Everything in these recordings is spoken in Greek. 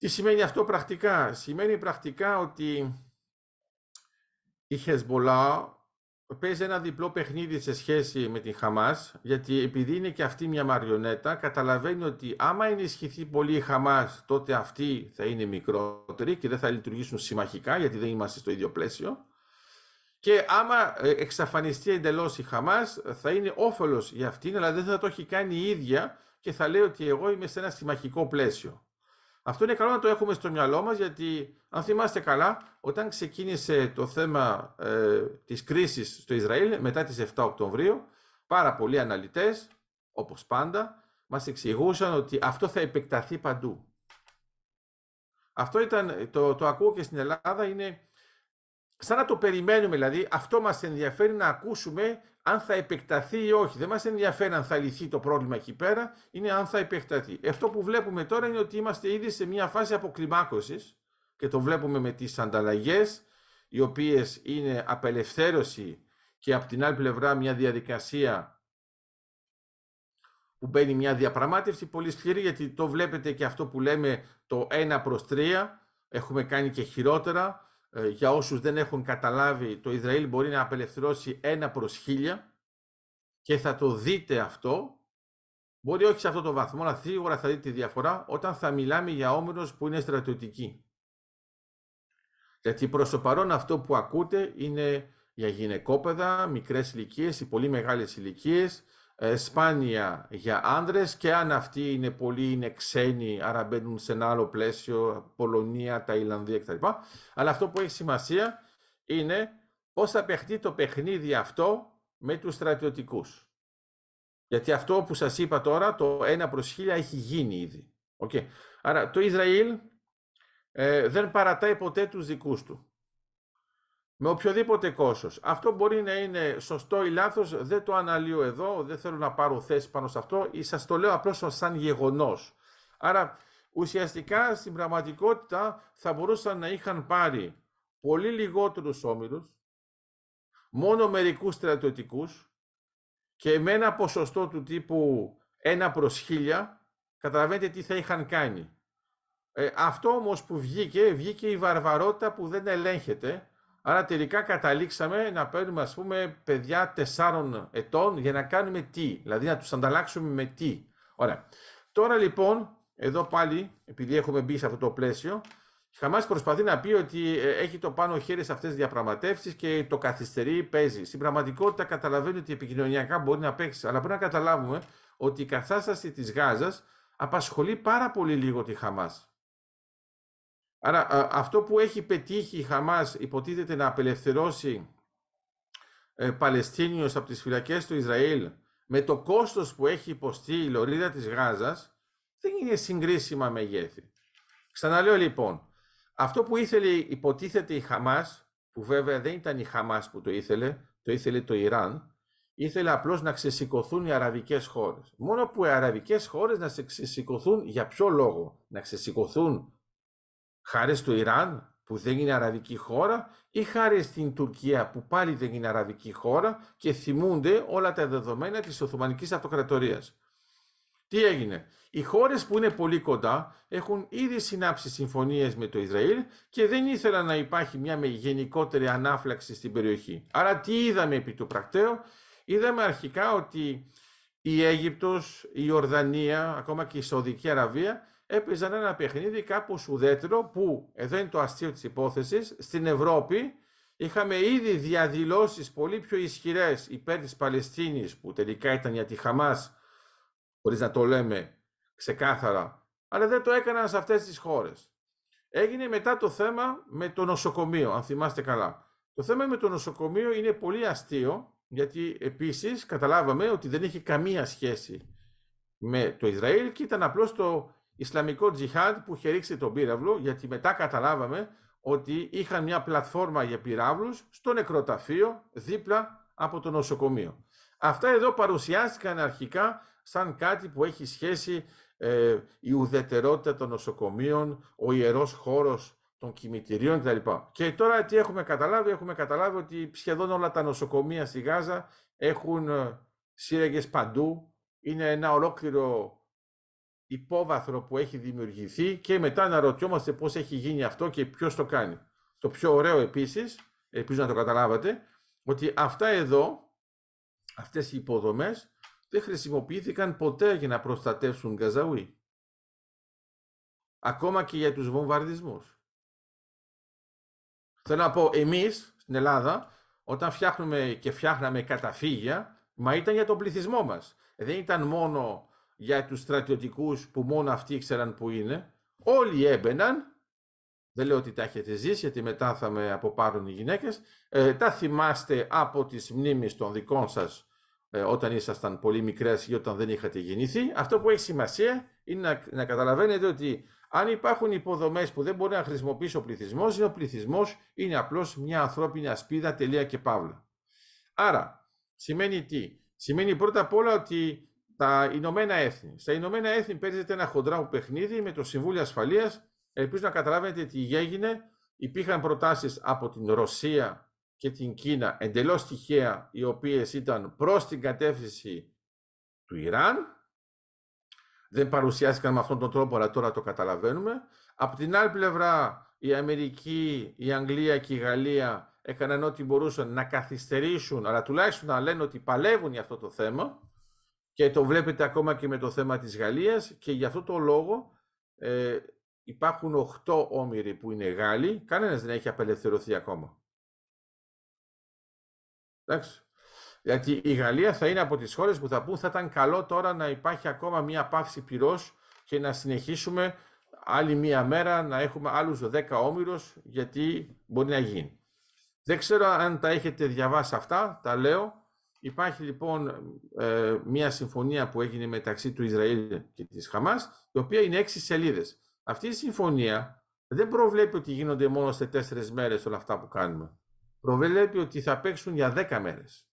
Τι σημαίνει αυτό πρακτικά; Σημαίνει πρακτικά ότι η Χεσμολά παίζει ένα διπλό παιχνίδι σε σχέση με την Χαμάς, γιατί επειδή είναι και αυτή μια μαριονέτα, καταλαβαίνει ότι άμα ενισχυθεί πολύ η Χαμάς, τότε αυτοί θα είναι μικρότεροι και δεν θα λειτουργήσουν συμμαχικά, γιατί δεν είμαστε στο ίδιο πλαίσιο. Και άμα ε, εξαφανιστεί εντελώς η Χαμάς, θα είναι όφελος για αυτήν, αλλά δεν θα το έχει κάνει η ίδια και θα λέει ότι εγώ είμαι σε ένα συμμαχικό πλαίσιο. Αυτό είναι καλό να το έχουμε στο μυαλό μας γιατί αν θυμάστε καλά όταν ξεκίνησε το θέμα ε, της κρίσης στο Ισραήλ μετά τις 7 Οκτωβρίου πάρα πολλοί αναλυτές όπως πάντα μας εξηγούσαν ότι αυτό θα επεκταθεί παντού. Αυτό ήταν, το, το ακούω και στην Ελλάδα, είναι σαν να το περιμένουμε δηλαδή, αυτό μας ενδιαφέρει να ακούσουμε αν θα επεκταθεί ή όχι. Δεν μας ενδιαφέρει αν θα λυθεί το πρόβλημα εκεί πέρα, είναι αν θα επεκταθεί. Αυτό που βλέπουμε τώρα είναι ότι είμαστε ήδη σε μια φάση αποκλιμάκωσης και το βλέπουμε με τις ανταλλαγές, οι οποίες είναι απελευθέρωση και από την άλλη πλευρά μια διαδικασία που μπαίνει μια διαπραγμάτευση πολύ σκληρή, γιατί το βλέπετε και αυτό που λέμε το 1 προς 3, έχουμε κάνει και χειρότερα, ε, για όσους δεν έχουν καταλάβει, το Ισραήλ μπορεί να απελευθερώσει ένα προς χίλια και θα το δείτε αυτό. Μπορεί όχι σε αυτό το βαθμό, αλλά σίγουρα θα δείτε τη διαφορά όταν θα μιλάμε για όμοιρος που είναι στρατιωτικοί. Γιατί προς το παρόν αυτό που ακούτε είναι για γυναικόπαιδα, μικρές ηλικίες ή πολύ μεγάλες ηλικίες, ε, σπάνια για άνδρες και αν αυτοί είναι πολύ είναι ξένοι, άρα μπαίνουν σε ένα άλλο πλαίσιο, Πολωνία, Ταϊλανδία κτλ. Αλλά αυτό που έχει σημασία είναι πώς θα παιχτεί το παιχνίδι αυτό με τους στρατιωτικούς. Γιατί αυτό που σας είπα τώρα, το 1 προς 1000 έχει γίνει ήδη. Okay. Άρα το Ισραήλ ε, δεν παρατάει ποτέ τους δικούς του με οποιοδήποτε κόστος. Αυτό μπορεί να είναι σωστό ή λάθος, δεν το αναλύω εδώ, δεν θέλω να πάρω θέση πάνω σε αυτό, ή σας το λέω απλώς σαν γεγονός. Άρα ουσιαστικά στην πραγματικότητα θα μπορούσαν να είχαν πάρει πολύ λιγότερους όμοιρους, μόνο μερικούς στρατιωτικούς και με ένα ποσοστό του τύπου 1 προς 1000, καταλαβαίνετε τι θα είχαν κάνει. Ε, αυτό όμως που βγήκε, βγήκε η βαρβαρότητα που δεν ελέγχεται, Άρα τελικά καταλήξαμε να παίρνουμε ας πούμε παιδιά τεσσάρων ετών για να κάνουμε τι, δηλαδή να τους ανταλλάξουμε με τι. Ωραία. Τώρα λοιπόν, εδώ πάλι, επειδή έχουμε μπει σε αυτό το πλαίσιο, η Χαμάς προσπαθεί να πει ότι ε, έχει το πάνω χέρι σε αυτές τις διαπραγματεύσεις και το καθυστερεί, παίζει. Στην πραγματικότητα καταλαβαίνει ότι επικοινωνιακά μπορεί να παίξει, αλλά πρέπει να καταλάβουμε ότι η κατάσταση της Γάζας απασχολεί πάρα πολύ λίγο τη Χαμάς. Άρα αυτό που έχει πετύχει η Χαμάς υποτίθεται να απελευθερώσει ε, Παλαιστίνιους από τις φυλακές του Ισραήλ με το κόστος που έχει υποστεί η λωρίδα της Γάζας δεν είναι συγκρίσιμα μεγέθη. Ξαναλέω λοιπόν, αυτό που ήθελε υποτίθεται η Χαμάς, που βέβαια δεν ήταν η Χαμάς που το ήθελε, το ήθελε το Ιράν, ήθελε απλώς να ξεσηκωθούν οι αραβικές χώρες. Μόνο που οι αραβικές χώρες να ξεσηκωθούν για ποιο λόγο, να ξεσηκωθούν χάρη στο Ιράν που δεν είναι αραβική χώρα ή χάρη στην Τουρκία που πάλι δεν είναι αραβική χώρα και θυμούνται όλα τα δεδομένα της Οθωμανικής Αυτοκρατορίας. Τι έγινε; Οι χώρες που είναι πολύ κοντά έχουν ήδη συνάψει συμφωνίες με το Ισραήλ και δεν ήθελαν να υπάρχει μια γενικότερη ανάφλαξη στην περιοχή. Άρα τι είδαμε επί του πρακτέου; Είδαμε αρχικά ότι η Αίγυπτος, η Ορδανία, ακόμα και η Σαουδική Αραβία έπαιζαν ένα παιχνίδι κάπως ουδέτερο που, εδώ είναι το αστείο της υπόθεσης, στην Ευρώπη είχαμε ήδη διαδηλώσεις πολύ πιο ισχυρές υπέρ της Παλαιστίνης που τελικά ήταν για τη Χαμάς, χωρίς να το λέμε ξεκάθαρα, αλλά δεν το έκαναν σε αυτές τις χώρες. Έγινε μετά το θέμα με το νοσοκομείο, αν θυμάστε καλά. Το θέμα με το νοσοκομείο είναι πολύ αστείο, γιατί επίσης καταλάβαμε ότι δεν έχει καμία σχέση με το Ισραήλ και ήταν απλώς το Ισλαμικό τζιχάντ που είχε ρίξει τον πύραυλο, γιατί μετά καταλάβαμε ότι είχαν μια πλατφόρμα για πυράβλους στο νεκροταφείο δίπλα από το νοσοκομείο. Αυτά εδώ παρουσιάστηκαν αρχικά σαν κάτι που έχει σχέση ε, η ουδετερότητα των νοσοκομείων, ο ιερός χώρος των κημητηρίων κτλ. Και τώρα τι έχουμε καταλάβει, έχουμε καταλάβει ότι σχεδόν όλα τα νοσοκομεία στη Γάζα έχουν ε, σύραγγες παντού, είναι ένα ολόκληρο υπόβαθρο που έχει δημιουργηθεί και μετά να ρωτιόμαστε πώς έχει γίνει αυτό και ποιος το κάνει. Το πιο ωραίο επίσης, ελπίζω να το καταλάβατε, ότι αυτά εδώ, αυτές οι υποδομές, δεν χρησιμοποιήθηκαν ποτέ για να προστατεύσουν Γκαζαουί. Ακόμα και για τους βομβαρδισμούς. Θέλω να πω, εμείς στην Ελλάδα, όταν φτιάχνουμε και φτιάχναμε καταφύγια, μα ήταν για τον πληθυσμό μας. Δεν ήταν μόνο για τους στρατιωτικούς που μόνο αυτοί ήξεραν που είναι. Όλοι έμπαιναν, δεν λέω ότι τα έχετε ζήσει, γιατί μετά θα με αποπάρουν οι γυναίκες, ε, τα θυμάστε από τις μνήμεις των δικών σας ε, όταν ήσασταν πολύ μικρές ή όταν δεν είχατε γεννηθεί. Αυτό που έχει σημασία είναι να, να καταλαβαίνετε ότι αν υπάρχουν υποδομές που δεν μπορεί να χρησιμοποιήσει ο πληθυσμός, είναι ο πληθυσμός είναι απλώς μια ανθρώπινη ασπίδα, τελεία και παύλα. Άρα, σημαίνει τι; Σημαίνει πρώτα απ' όλα ότι τα Ηνωμένα Έθνη. Στα Ηνωμένα Έθνη παίζεται ένα χοντρά παιχνίδι με το Συμβούλιο Ασφαλείας. Ελπίζω να καταλάβετε τι έγινε. Υπήρχαν προτάσεις από την Ρωσία και την Κίνα εντελώς τυχαία, οι οποίες ήταν προς την κατεύθυνση του Ιράν. Δεν παρουσιάστηκαν με αυτόν τον τρόπο, αλλά τώρα το καταλαβαίνουμε. Από την άλλη πλευρά, η Αμερική, η Αγγλία και η Γαλλία έκαναν ό,τι μπορούσαν να καθυστερήσουν, αλλά τουλάχιστον να λένε ότι παλεύουν για αυτό το θέμα. Και το βλέπετε ακόμα και με το θέμα της Γαλλίας και γι' αυτό το λόγο ε, υπάρχουν 8 όμοιροι που είναι Γάλλοι, κανένας δεν έχει απελευθερωθεί ακόμα. Εντάξει. Γιατί η Γαλλία θα είναι από τις χώρες που θα πούν θα ήταν καλό τώρα να υπάρχει ακόμα μία πάυση πυρός και να συνεχίσουμε άλλη μία μέρα να έχουμε άλλους 10 όμοιρους γιατί μπορεί να γίνει. Δεν ξέρω αν τα έχετε διαβάσει αυτά, τα λέω. Υπάρχει λοιπόν ε, μια συμφωνία που έγινε μεταξύ του Ισραήλ και της Χαμάς, η οποία είναι έξι σελίδες. Αυτή η συμφωνία δεν προβλέπει ότι γίνονται μόνο σε τέσσερις μέρες όλα αυτά που κάνουμε. Προβλέπει ότι θα παίξουν για δέκα μέρες.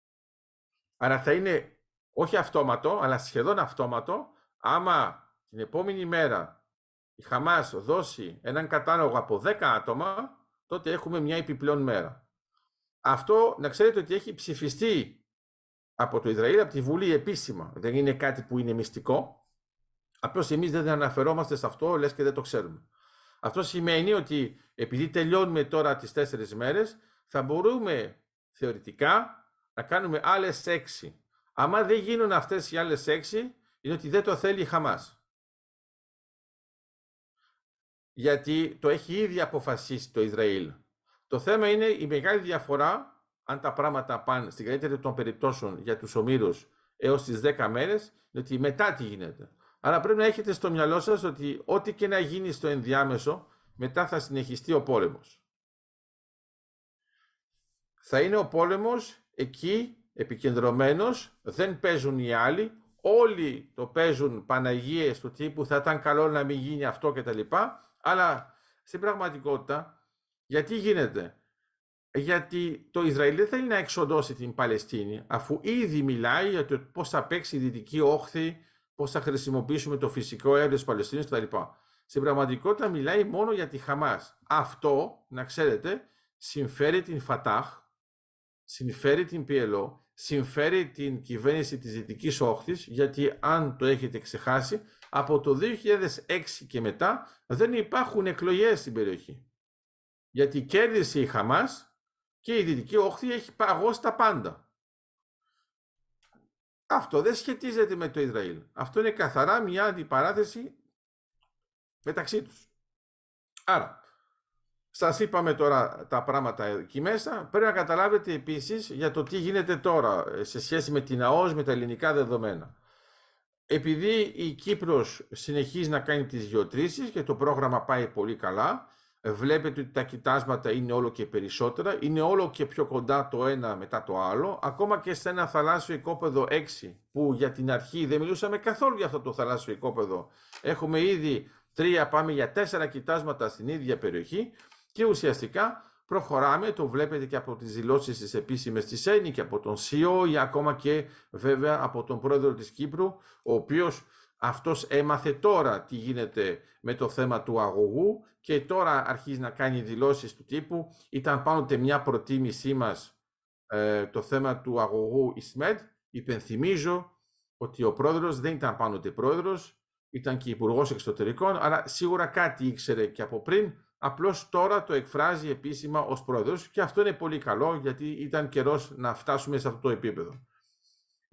Άρα θα είναι όχι αυτόματο, αλλά σχεδόν αυτόματο, άμα την επόμενη μέρα η Χαμάς δώσει έναν κατάλογο από 10 άτομα, τότε έχουμε μια επιπλέον μέρα. Αυτό να ξέρετε ότι έχει ψηφιστεί από το Ισραήλ, από τη Βουλή επίσημα. Δεν είναι κάτι που είναι μυστικό. Απλώς εμείς δεν αναφερόμαστε σε αυτό, λες και δεν το ξέρουμε. Αυτό σημαίνει ότι επειδή τελειώνουμε τώρα τις τέσσερις μέρες, θα μπορούμε θεωρητικά να κάνουμε άλλες έξι. Αν δεν γίνουν αυτές οι άλλες έξι, είναι ότι δεν το θέλει η Χαμάς. Γιατί το έχει ήδη αποφασίσει το Ισραήλ. Το θέμα είναι η μεγάλη διαφορά αν τα πράγματα πάνε στην καλύτερη των περιπτώσεων για τους ομήρους έως τις 10 μέρες, είναι ότι μετά τι γίνεται. Αλλά πρέπει να έχετε στο μυαλό σας ότι ό,τι και να γίνει στο ενδιάμεσο, μετά θα συνεχιστεί ο πόλεμος. Θα είναι ο πόλεμος εκεί επικεντρωμένος, δεν παίζουν οι άλλοι, όλοι το παίζουν Παναγίες του τύπου θα ήταν καλό να μην γίνει αυτό κτλ. Αλλά στην πραγματικότητα, γιατί γίνεται; Γιατί το Ισραήλ δεν θέλει να εξοντώσει την Παλαιστίνη, αφού ήδη μιλάει για το πώς θα παίξει η δυτική όχθη, πώς θα χρησιμοποιήσουμε το φυσικό αέριο της Παλαιστίνης κτλ. Στην πραγματικότητα μιλάει μόνο για τη Χαμάς. Αυτό, να ξέρετε, συμφέρει την Φατάχ, συμφέρει την PLO, συμφέρει την κυβέρνηση της Δυτικής Όχθης, γιατί αν το έχετε ξεχάσει, από το 2006 και μετά δεν υπάρχουν εκλογές στην περιοχή. Γιατί κέρδισε η Χαμάς και η Δυτική Όχθη έχει παγώσει τα πάντα. Αυτό δεν σχετίζεται με το Ισραήλ. Αυτό είναι καθαρά μια αντιπαράθεση μεταξύ τους. Άρα, σας είπαμε τώρα τα πράγματα εκεί μέσα. Πρέπει να καταλάβετε επίσης για το τι γίνεται τώρα ε, σε σχέση με την ΑΟΣ, με τα ελληνικά δεδομένα. Επειδή η Κύπρος συνεχίζει να κάνει τις γεωτρήσεις και το πρόγραμμα πάει πολύ καλά, βλέπετε ότι τα κοιτάσματα είναι όλο και περισσότερα, είναι όλο και πιο κοντά το ένα μετά το άλλο, ακόμα και σε ένα θαλάσσιο οικόπεδο 6, που για την αρχή δεν μιλούσαμε καθόλου για αυτό το θαλάσσιο οικόπεδο. Έχουμε ήδη τρία, πάμε για τέσσερα κοιτάσματα στην ίδια περιοχή και ουσιαστικά προχωράμε, το βλέπετε και από τις δηλώσεις της επίσημες της ΕΝΗ και από τον ΣΥΟ ή ακόμα και βέβαια από τον πρόεδρο της Κύπρου, ο οποίος αυτός έμαθε τώρα τι γίνεται με το θέμα του αγωγού και τώρα αρχίζει να κάνει δηλώσεις του τύπου. Ήταν πάντοτε μια προτίμησή μας ε, το θέμα του αγωγού Ισμέντ. Υπενθυμίζω ότι ο πρόεδρος δεν ήταν πάντοτε πρόεδρος. ήταν και υπουργός εξωτερικών, αλλά σίγουρα κάτι ήξερε και από πριν, απλώς τώρα το εκφράζει επίσημα ως πρόεδρος και αυτό είναι πολύ καλό γιατί ήταν καιρός να φτάσουμε σε αυτό το επίπεδο.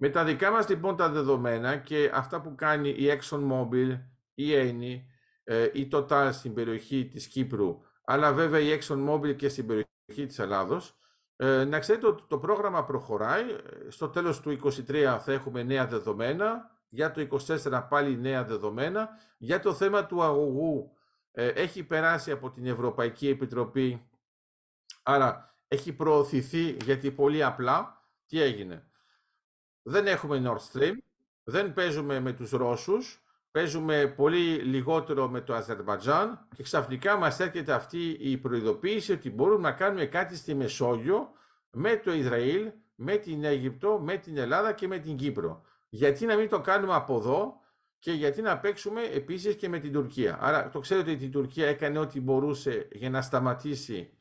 Με τα δικά μας λοιπόν τα δεδομένα και αυτά που κάνει η ExxonMobil, η Eni, ε, η Total στην περιοχή της Κύπρου, αλλά βέβαια η ExxonMobil και στην περιοχή της Ελλάδος, ε, να ξέρετε ότι το πρόγραμμα προχωράει. Στο τέλος του 2023 θα έχουμε νέα δεδομένα. Για το 2024 πάλι νέα δεδομένα. Για το θέμα του αγωγού ε, έχει περάσει από την Ευρωπαϊκή Επιτροπή. Άρα έχει προωθηθεί γιατί πολύ απλά τι έγινε; Δεν έχουμε Nord Stream, δεν παίζουμε με τους Ρώσους, παίζουμε πολύ λιγότερο με το Αζερβατζάν και ξαφνικά μας έρχεται αυτή η προειδοποίηση ότι μπορούμε να κάνουμε κάτι στη Μεσόγειο με το Ισραήλ, με την Αίγυπτο, με την Ελλάδα και με την Κύπρο. Γιατί να μην το κάνουμε από εδώ και γιατί να παίξουμε επίσης και με την Τουρκία. Άρα το ξέρετε ότι η Τουρκία έκανε ό,τι μπορούσε για να σταματήσει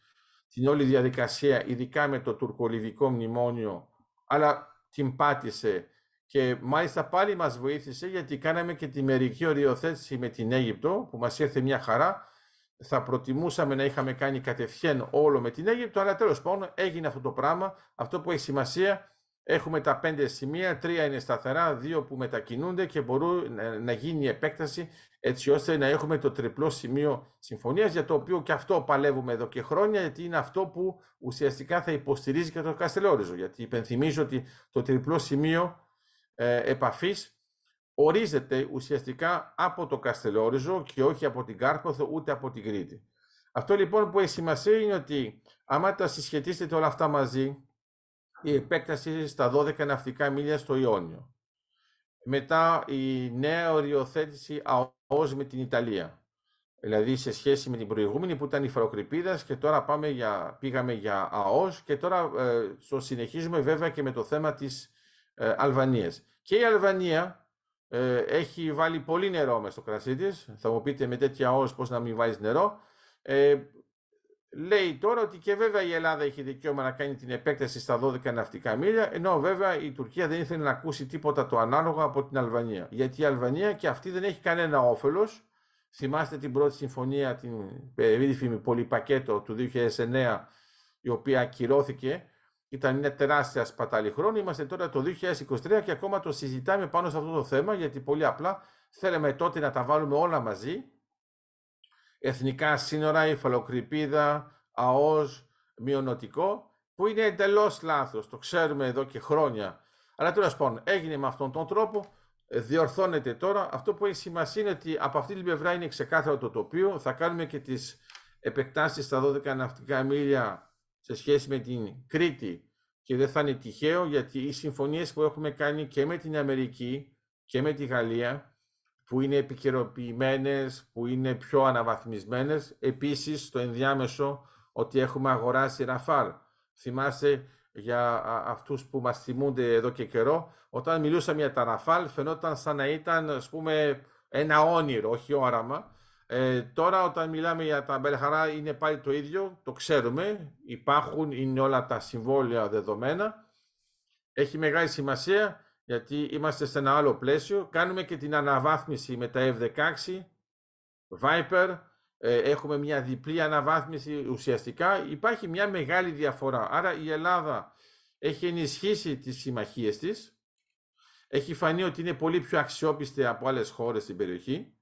την όλη διαδικασία, ειδικά με το τουρκολιβικό μνημόνιο, αλλά την πάτησε και μάλιστα πάλι μας βοήθησε γιατί κάναμε και τη μερική οριοθέτηση με την Αίγυπτο που μας ήρθε μια χαρά. Θα προτιμούσαμε να είχαμε κάνει κατευθείαν όλο με την Αίγυπτο, αλλά τέλος πάντων έγινε αυτό το πράγμα. Αυτό που έχει σημασία, έχουμε τα πέντε σημεία, τρία είναι σταθερά, δύο που μετακινούνται και μπορούν να γίνει η επέκταση έτσι ώστε να έχουμε το τριπλό σημείο συμφωνίας για το οποίο και αυτό παλεύουμε εδώ και χρόνια γιατί είναι αυτό που ουσιαστικά θα υποστηρίζει και το Καστελόριζο γιατί υπενθυμίζω ότι το τριπλό σημείο ε, επαφής ορίζεται ουσιαστικά από το Καστελόριζο και όχι από την Κάρποθο ούτε από την Κρήτη. Αυτό λοιπόν που έχει σημασία είναι ότι άμα τα συσχετίσετε όλα αυτά μαζί, η επέκταση στα 12 ναυτικά μίλια στο Ιόνιο. Μετά η νέα οριοθέτηση ΑΟΣ με την Ιταλία. Δηλαδή σε σχέση με την προηγούμενη που ήταν η Φαροκρηπίδας και τώρα πάμε για, πήγαμε για ΑΟΣ και τώρα ε, το συνεχίζουμε βέβαια και με το θέμα της ε, Αλβανίας. Και η Αλβανία ε, έχει βάλει πολύ νερό μέσα στο κρασί της. Θα μου πείτε με τέτοια όρος πώς να μην βάλεις νερό. Ε, λέει τώρα ότι και βέβαια η Ελλάδα έχει δικαίωμα να κάνει την επέκταση στα 12 ναυτικά μίλια, ενώ βέβαια η Τουρκία δεν ήθελε να ακούσει τίποτα το ανάλογο από την Αλβανία. Γιατί η Αλβανία και αυτή δεν έχει κανένα όφελος. Θυμάστε την πρώτη συμφωνία, την περίφημη πολυπακέτο του 2009, η οποία ακυρώθηκε ήταν μια τεράστια σπατάλη χρόνου. Είμαστε τώρα το 2023 και ακόμα το συζητάμε πάνω σε αυτό το θέμα γιατί πολύ απλά θέλαμε τότε να τα βάλουμε όλα μαζί. Εθνικά σύνορα, υφαλοκρηπίδα, ΑΟΣ, μειονοτικό, που είναι εντελώς λάθος. Το ξέρουμε εδώ και χρόνια. Αλλά τέλος πάντων έγινε με αυτόν τον τρόπο. Διορθώνεται τώρα. Αυτό που έχει σημασία είναι ότι από αυτή την πλευρά είναι ξεκάθαρο το τοπίο. Θα κάνουμε και τις επεκτάσεις στα 12 ναυτικά μίλια σε σχέση με την Κρήτη και δεν θα είναι τυχαίο γιατί οι συμφωνίες που έχουμε κάνει και με την Αμερική και με τη Γαλλία που είναι επικαιροποιημένες, που είναι πιο αναβαθμισμένες, επίσης στο ενδιάμεσο ότι έχουμε αγοράσει Ραφάλ. Θυμάστε για αυτούς που μας θυμούνται εδώ και καιρό, όταν μιλούσαμε για τα Ραφάλ φαινόταν σαν να ήταν ας πούμε ένα όνειρο, όχι όραμα, ε, τώρα όταν μιλάμε για τα Μπελχαρά είναι πάλι το ίδιο, το ξέρουμε, υπάρχουν, είναι όλα τα συμβόλαια δεδομένα. Έχει μεγάλη σημασία γιατί είμαστε σε ένα άλλο πλαίσιο. Κάνουμε και την αναβάθμιση με τα F-16, Viper, ε, έχουμε μια διπλή αναβάθμιση ουσιαστικά. Υπάρχει μια μεγάλη διαφορά. Άρα η Ελλάδα έχει ενισχύσει τις συμμαχίες της, έχει φανεί ότι είναι πολύ πιο αξιόπιστη από άλλες χώρες στην περιοχή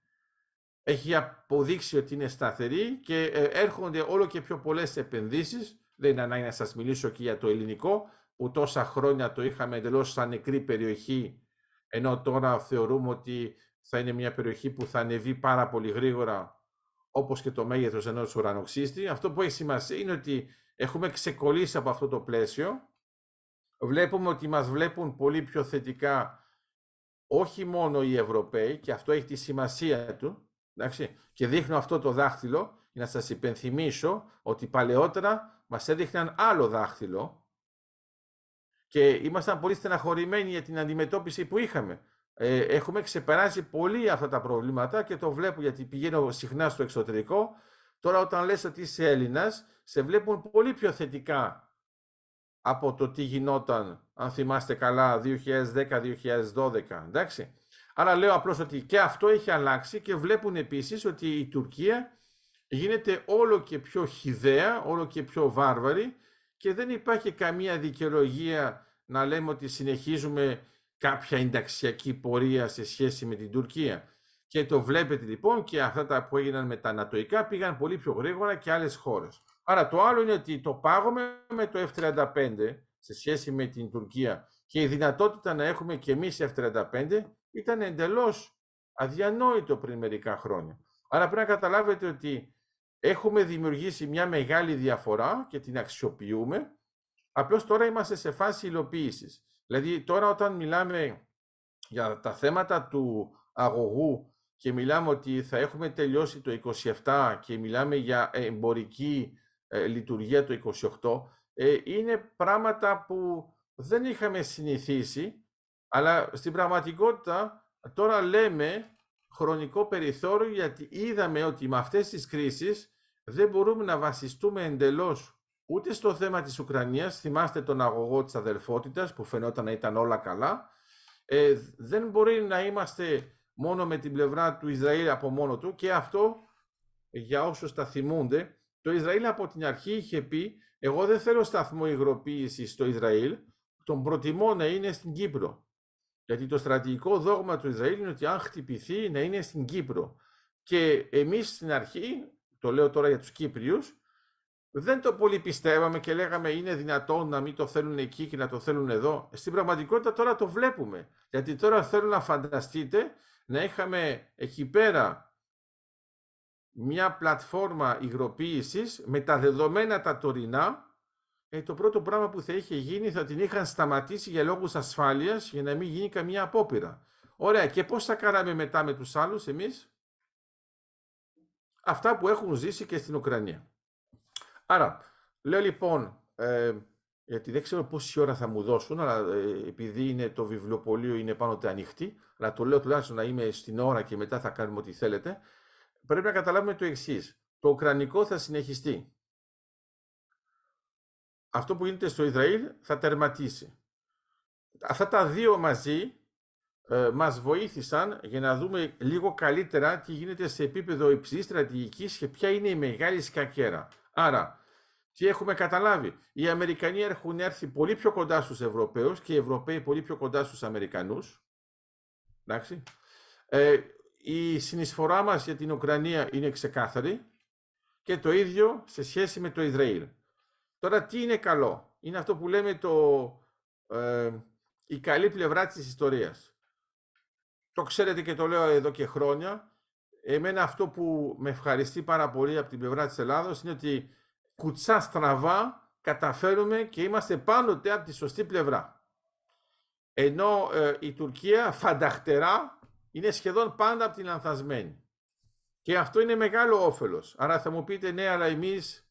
έχει αποδείξει ότι είναι σταθερή και ε, έρχονται όλο και πιο πολλές επενδύσεις. Δεν είναι ανάγκη να σας μιλήσω και για το ελληνικό, που τόσα χρόνια το είχαμε εντελώς σαν νεκρή περιοχή, ενώ τώρα θεωρούμε ότι θα είναι μια περιοχή που θα ανεβεί πάρα πολύ γρήγορα, όπως και το μέγεθος ενός ουρανοξύστη. Αυτό που έχει σημασία είναι ότι έχουμε ξεκολλήσει από αυτό το πλαίσιο. Βλέπουμε ότι μας βλέπουν πολύ πιο θετικά όχι μόνο οι Ευρωπαίοι, και αυτό έχει τη σημασία του, Εντάξει. Και δείχνω αυτό το δάχτυλο για να σας υπενθυμίσω ότι παλαιότερα μας έδειχναν άλλο δάχτυλο και ήμασταν πολύ στεναχωρημένοι για την αντιμετώπιση που είχαμε. Ε, έχουμε ξεπεράσει πολύ αυτά τα προβλήματα και το βλέπω γιατί πηγαίνω συχνά στο εξωτερικό. Τώρα όταν λες ότι είσαι Έλληνας, σε βλέπουν πολύ πιο θετικά από το τι γινόταν, αν θυμάστε καλά, 2010-2012, εντάξει. Άρα λέω απλώς ότι και αυτό έχει αλλάξει και βλέπουν επίσης ότι η Τουρκία γίνεται όλο και πιο χιδαία, όλο και πιο βάρβαρη και δεν υπάρχει καμία δικαιολογία να λέμε ότι συνεχίζουμε κάποια ενταξιακή πορεία σε σχέση με την Τουρκία. Και το βλέπετε λοιπόν και αυτά τα που έγιναν με τα ανατοϊκά πήγαν πολύ πιο γρήγορα και άλλες χώρες. Άρα το άλλο είναι ότι το πάγουμε με το F-35 σε σχέση με την Τουρκία και η δυνατότητα να έχουμε και εμείς F-35 ήταν εντελώς αδιανόητο πριν μερικά χρόνια. Άρα πρέπει να καταλάβετε ότι έχουμε δημιουργήσει μια μεγάλη διαφορά και την αξιοποιούμε, απλώς τώρα είμαστε σε φάση υλοποίησης. Δηλαδή τώρα όταν μιλάμε για τα θέματα του αγωγού και μιλάμε ότι θα έχουμε τελειώσει το 27 και μιλάμε για εμπορική ε, λειτουργία το 28, ε, είναι πράγματα που δεν είχαμε συνηθίσει, αλλά στην πραγματικότητα τώρα λέμε χρονικό περιθώριο γιατί είδαμε ότι με αυτές τις κρίσεις δεν μπορούμε να βασιστούμε εντελώς ούτε στο θέμα της Ουκρανίας, θυμάστε τον αγωγό της αδελφότητας που φαινόταν να ήταν όλα καλά, ε, δεν μπορεί να είμαστε μόνο με την πλευρά του Ισραήλ από μόνο του και αυτό για όσους τα θυμούνται, το Ισραήλ από την αρχή είχε πει εγώ δεν θέλω σταθμό υγροποίησης στο Ισραήλ, τον προτιμώ να είναι στην Κύπρο. Γιατί το στρατηγικό δόγμα του Ισραήλ είναι ότι αν χτυπηθεί να είναι στην Κύπρο. Και εμείς στην αρχή, το λέω τώρα για τους Κύπριους, δεν το πολύ πιστεύαμε και λέγαμε είναι δυνατόν να μην το θέλουν εκεί και να το θέλουν εδώ. Στην πραγματικότητα τώρα το βλέπουμε. Γιατί τώρα θέλω να φανταστείτε να είχαμε εκεί πέρα μια πλατφόρμα υγροποίησης με τα δεδομένα τα τωρινά ε, το πρώτο πράγμα που θα είχε γίνει θα την είχαν σταματήσει για λόγους ασφάλειας για να μην γίνει καμία απόπειρα. Ωραία, και πώς θα κάναμε μετά με τους άλλους εμείς; Αυτά που έχουν ζήσει και στην Ουκρανία. Άρα, λέω λοιπόν, ε, γιατί δεν ξέρω πόση ώρα θα μου δώσουν, αλλά ε, επειδή είναι το βιβλιοπωλείο είναι πάνω τε ανοιχτή, αλλά το λέω τουλάχιστον να είμαι στην ώρα και μετά θα κάνουμε ό,τι θέλετε, πρέπει να καταλάβουμε το εξής. Το Ουκρανικό θα συνεχιστεί. Αυτό που γίνεται στο Ισραήλ θα τερματίσει. Αυτά τα δύο μαζί ε, μας βοήθησαν για να δούμε λίγο καλύτερα τι γίνεται σε επίπεδο υψηλής στρατηγικής και ποια είναι η μεγάλη σκακέρα. Άρα, τι έχουμε καταλάβει; Οι Αμερικανοί έχουν έρθει πολύ πιο κοντά στους Ευρωπαίους και οι Ευρωπαίοι πολύ πιο κοντά στους Αμερικανούς. Εντάξει. Ε, η συνεισφορά μας για την Ουκρανία είναι ξεκάθαρη και το ίδιο σε σχέση με το Ισραήλ. Τώρα τι είναι καλό; Είναι αυτό που λέμε το, ε, η καλή πλευρά της ιστορίας. Το ξέρετε και το λέω εδώ και χρόνια. Εμένα αυτό που με ευχαριστεί πάρα πολύ από την πλευρά της Ελλάδος είναι ότι κουτσά στραβά καταφέρουμε και είμαστε πάντοτε από τη σωστή πλευρά. Ενώ ε, η Τουρκία φανταχτερά είναι σχεδόν πάντα από την λανθασμένη. Και αυτό είναι μεγάλο όφελος. Άρα θα μου πείτε ναι, αλλά εμείς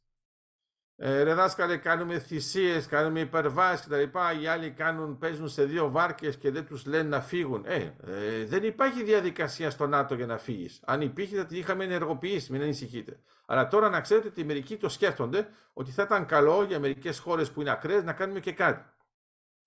ε, ρε δάσκαλε, κάνουμε θυσίες, κάνουμε υπερβάσεις κτλ. Οι άλλοι κάνουν, παίζουν σε δύο βάρκες και δεν τους λένε να φύγουν. Ε, ε, δεν υπάρχει διαδικασία στο ΝΑΤΟ για να φύγεις. Αν υπήρχε, θα την είχαμε ενεργοποιήσει, μην ανησυχείτε. Αλλά τώρα να ξέρετε ότι μερικοί το σκέφτονται ότι θα ήταν καλό για μερικές χώρες που είναι ακραίες να κάνουμε και κάτι.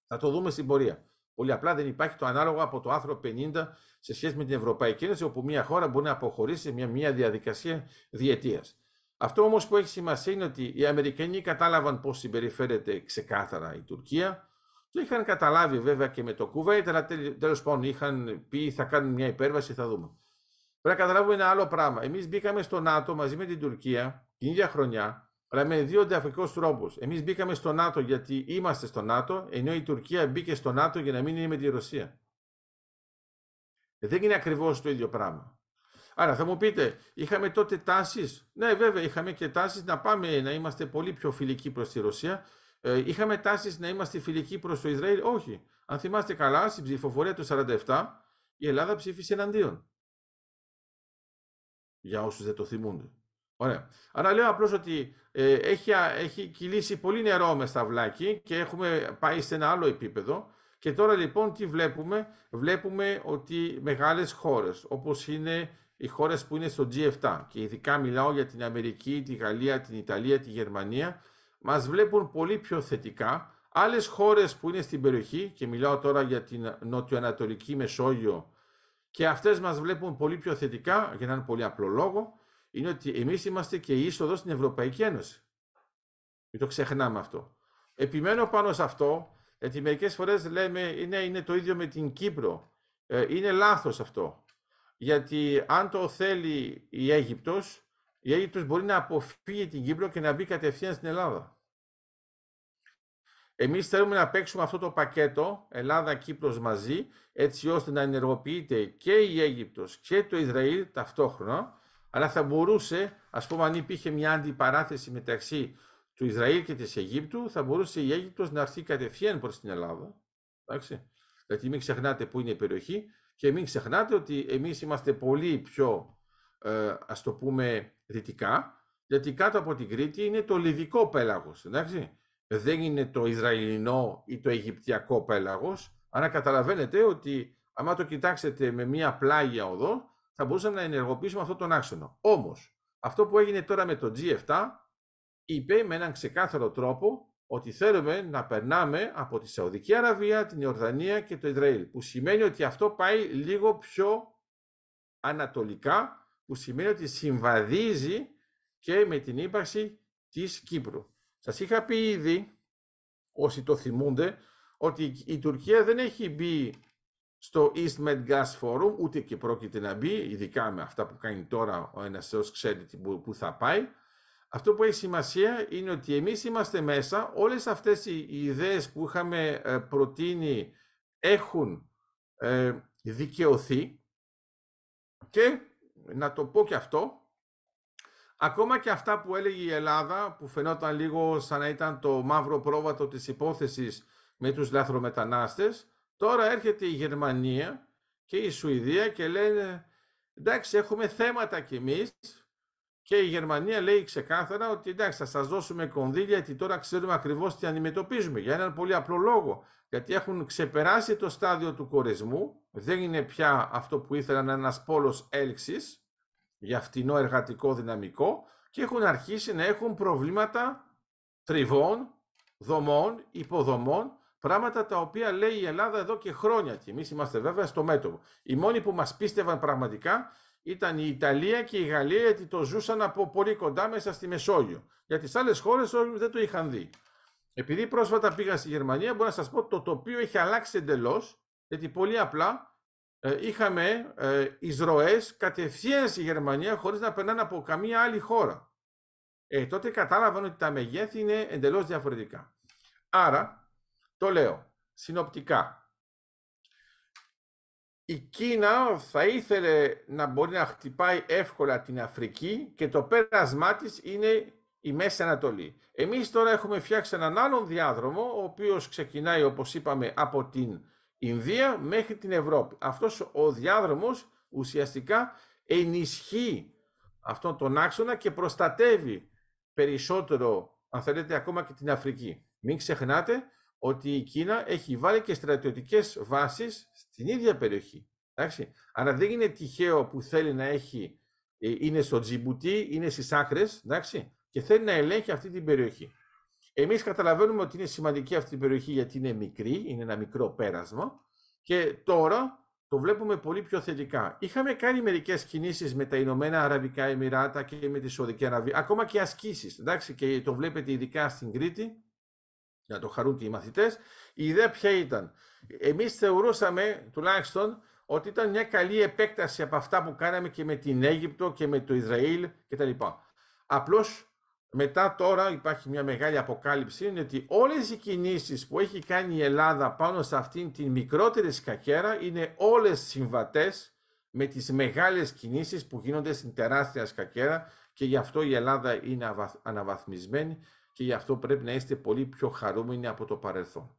Θα το δούμε στην πορεία. Πολύ απλά δεν υπάρχει το ανάλογο από το άρθρο 50 σε σχέση με την Ευρωπαϊκή Ένωση, όπου μια χώρα μπορεί να αποχωρήσει μια, μια διαδικασία διετίας. Αυτό όμως που έχει σημασία είναι ότι οι Αμερικανοί κατάλαβαν πώς συμπεριφέρεται ξεκάθαρα η Τουρκία. Το είχαν καταλάβει βέβαια και με το Κουβέιτ, αλλά τέλος πάντων είχαν πει θα κάνουν μια υπέρβαση, θα δούμε. Πρέπει να καταλάβουμε ένα άλλο πράγμα. Εμείς μπήκαμε στο ΝΑΤΟ μαζί με την Τουρκία την ίδια χρονιά, αλλά με δύο διαφορετικούς τρόπους. Εμείς μπήκαμε στο ΝΑΤΟ γιατί είμαστε στο ΝΑΤΟ, ενώ η Τουρκία μπήκε στο ΝΑΤΟ για να μην είναι με τη Ρωσία. Δεν είναι ακριβώς το ίδιο πράγμα. Άρα θα μου πείτε, είχαμε τότε τάσεις; Ναι βέβαια είχαμε και τάσεις να πάμε να είμαστε πολύ πιο φιλικοί προς τη Ρωσία. Ε, είχαμε τάσεις να είμαστε φιλικοί προς το Ισραήλ; Όχι. Αν θυμάστε καλά, στην ψηφοφορία του 47 η Ελλάδα ψήφισε εναντίον. Για όσους δεν το θυμούνται. Ωραία. Άρα λέω απλώς ότι ε, έχει, έχει κυλήσει πολύ νερό μες στα βλάκι και έχουμε πάει σε ένα άλλο επίπεδο. Και τώρα λοιπόν τι βλέπουμε; Βλέπουμε ότι μεγάλες χώρες όπως είναι οι χώρες που είναι στο G7 και ειδικά μιλάω για την Αμερική, τη Γαλλία, την Ιταλία, τη Γερμανία μας βλέπουν πολύ πιο θετικά. Άλλες χώρες που είναι στην περιοχή και μιλάω τώρα για την νοτιοανατολική Μεσόγειο και αυτές μας βλέπουν πολύ πιο θετικά, για έναν πολύ απλό λόγο, είναι ότι εμείς είμαστε και η είσοδος στην Ευρωπαϊκή Ένωση. Μην το ξεχνάμε αυτό. Επιμένω πάνω σε αυτό, γιατί μερικές φορές λέμε είναι, είναι το ίδιο με την Κύπρο. Ε, είναι λάθος αυτό. Γιατί αν το θέλει η Αίγυπτος, η Αίγυπτος μπορεί να αποφύγει την Κύπρο και να μπει κατευθείαν στην Ελλάδα. Εμείς θέλουμε να παίξουμε αυτό το πακέτο Ελλάδα-Κύπρος μαζί, έτσι ώστε να ενεργοποιείται και η Αίγυπτος και το Ισραήλ ταυτόχρονα, αλλά θα μπορούσε, ας πούμε αν υπήρχε μια αντιπαράθεση μεταξύ του Ισραήλ και της Αιγύπτου, θα μπορούσε η Αίγυπτος να έρθει κατευθείαν προς την Ελλάδα. Εντάξει. Γιατί μην ξεχνάτε που είναι η περιοχή και μην ξεχνάτε ότι εμείς είμαστε πολύ πιο, ε, ας το πούμε, δυτικά, γιατί κάτω από την Κρήτη είναι το Λιβικό πέλαγος, εντάξει. Δεν είναι το Ισραηλινό ή το Αιγυπτιακό πέλαγος, αλλά καταλαβαίνετε ότι άμα το κοιτάξετε με μια πλάγια οδό, θα μπορούσαμε να ενεργοποιήσουμε αυτόν τον άξονα. Όμως, αυτό που έγινε τώρα με το G7, είπε με έναν ξεκάθαρο τρόπο ότι θέλουμε να περνάμε από τη Σαουδική Αραβία, την Ιορδανία και το Ισραήλ, που σημαίνει ότι αυτό πάει λίγο πιο ανατολικά, που σημαίνει ότι συμβαδίζει και με την ύπαρξη της Κύπρου. Σας είχα πει ήδη, όσοι το θυμούνται, ότι η Τουρκία δεν έχει μπει στο East Med Gas Forum, ούτε και πρόκειται να μπει, ειδικά με αυτά που κάνει τώρα ο ένας θεός ξέρει που θα πάει. Αυτό που έχει σημασία είναι ότι εμείς είμαστε μέσα, όλες αυτές οι ιδέες που είχαμε ε, προτείνει έχουν ε, δικαιωθεί. Και να το πω και αυτό, ακόμα και αυτά που έλεγε η Ελλάδα, που φαινόταν λίγο σαν να ήταν το μαύρο πρόβατο της υπόθεσης με τους λάθρομετανάστες, τώρα έρχεται η Γερμανία και η Σουηδία και λένε εντάξει έχουμε θέματα κι εμείς και η Γερμανία λέει ξεκάθαρα ότι εντάξει θα σας δώσουμε κονδύλια γιατί τώρα ξέρουμε ακριβώς τι αντιμετωπίζουμε. Για έναν πολύ απλό λόγο. Γιατί έχουν ξεπεράσει το στάδιο του κορεσμού, δεν είναι πια αυτό που ήθελαν ένας πόλος έλξης για φτηνό εργατικό δυναμικό. Και έχουν αρχίσει να έχουν προβλήματα τριβών, δομών, υποδομών, πράγματα τα οποία λέει η Ελλάδα εδώ και χρόνια. Και εμείς είμαστε βέβαια στο μέτωπο. Οι μόνοι που μας πίστευαν πραγματικά ήταν η Ιταλία και η Γαλλία γιατί το ζούσαν από πολύ κοντά μέσα στη Μεσόγειο. Για τις άλλες χώρες όλοι δεν το είχαν δει. Επειδή πρόσφατα πήγα στη Γερμανία μπορώ να σας πω το τοπίο έχει αλλάξει εντελώς, γιατί πολύ απλά ε, είχαμε ε, εισρωές κατευθείαν στη Γερμανία χωρίς να περνάνε από καμία άλλη χώρα. Ε, τότε κατάλαβαν ότι τα μεγέθη είναι εντελώς διαφορετικά. Άρα, το λέω, συνοπτικά, η Κίνα θα ήθελε να μπορεί να χτυπάει εύκολα την Αφρική και το πέρασμά της είναι η Μέση Ανατολή. Εμείς τώρα έχουμε φτιάξει έναν άλλον διάδρομο, ο οποίος ξεκινάει, όπως είπαμε, από την Ινδία μέχρι την Ευρώπη. Αυτός ο διάδρομος ουσιαστικά ενισχύει αυτόν τον άξονα και προστατεύει περισσότερο, αν θέλετε, ακόμα και την Αφρική. Μην ξεχνάτε ότι η Κίνα έχει βάλει και στρατιωτικές βάσεις στην ίδια περιοχή. Εντάξει. Άρα δεν είναι τυχαίο που θέλει να έχει, ε, είναι στο Τζιμπουτί, είναι στις άκρες, εντάξει, και θέλει να ελέγχει αυτή την περιοχή. Εμείς καταλαβαίνουμε ότι είναι σημαντική αυτή την περιοχή γιατί είναι μικρή, είναι ένα μικρό πέρασμα και τώρα το βλέπουμε πολύ πιο θετικά. Είχαμε κάνει μερικές κινήσεις με τα Ηνωμένα Αραβικά Εμμυράτα και με τη Σαουδική Αραβία, ακόμα και ασκήσεις, εντάξει, και το βλέπετε ειδικά στην Κρήτη, να το χαρούν και οι μαθητές. Η ιδέα ποια ήταν; Εμείς θεωρούσαμε τουλάχιστον ότι ήταν μια καλή επέκταση από αυτά που κάναμε και με την Αίγυπτο και με το Ισραήλ κτλ. Απλώς μετά τώρα υπάρχει μια μεγάλη αποκάλυψη είναι ότι όλες οι κινήσεις που έχει κάνει η Ελλάδα πάνω σε αυτήν την μικρότερη σκακέρα είναι όλες συμβατές με τις μεγάλες κινήσεις που γίνονται στην τεράστια σκακέρα και γι' αυτό η Ελλάδα είναι αναβαθμισμένη και γι' αυτό πρέπει να είστε πολύ πιο χαρούμενοι από το παρελθόν.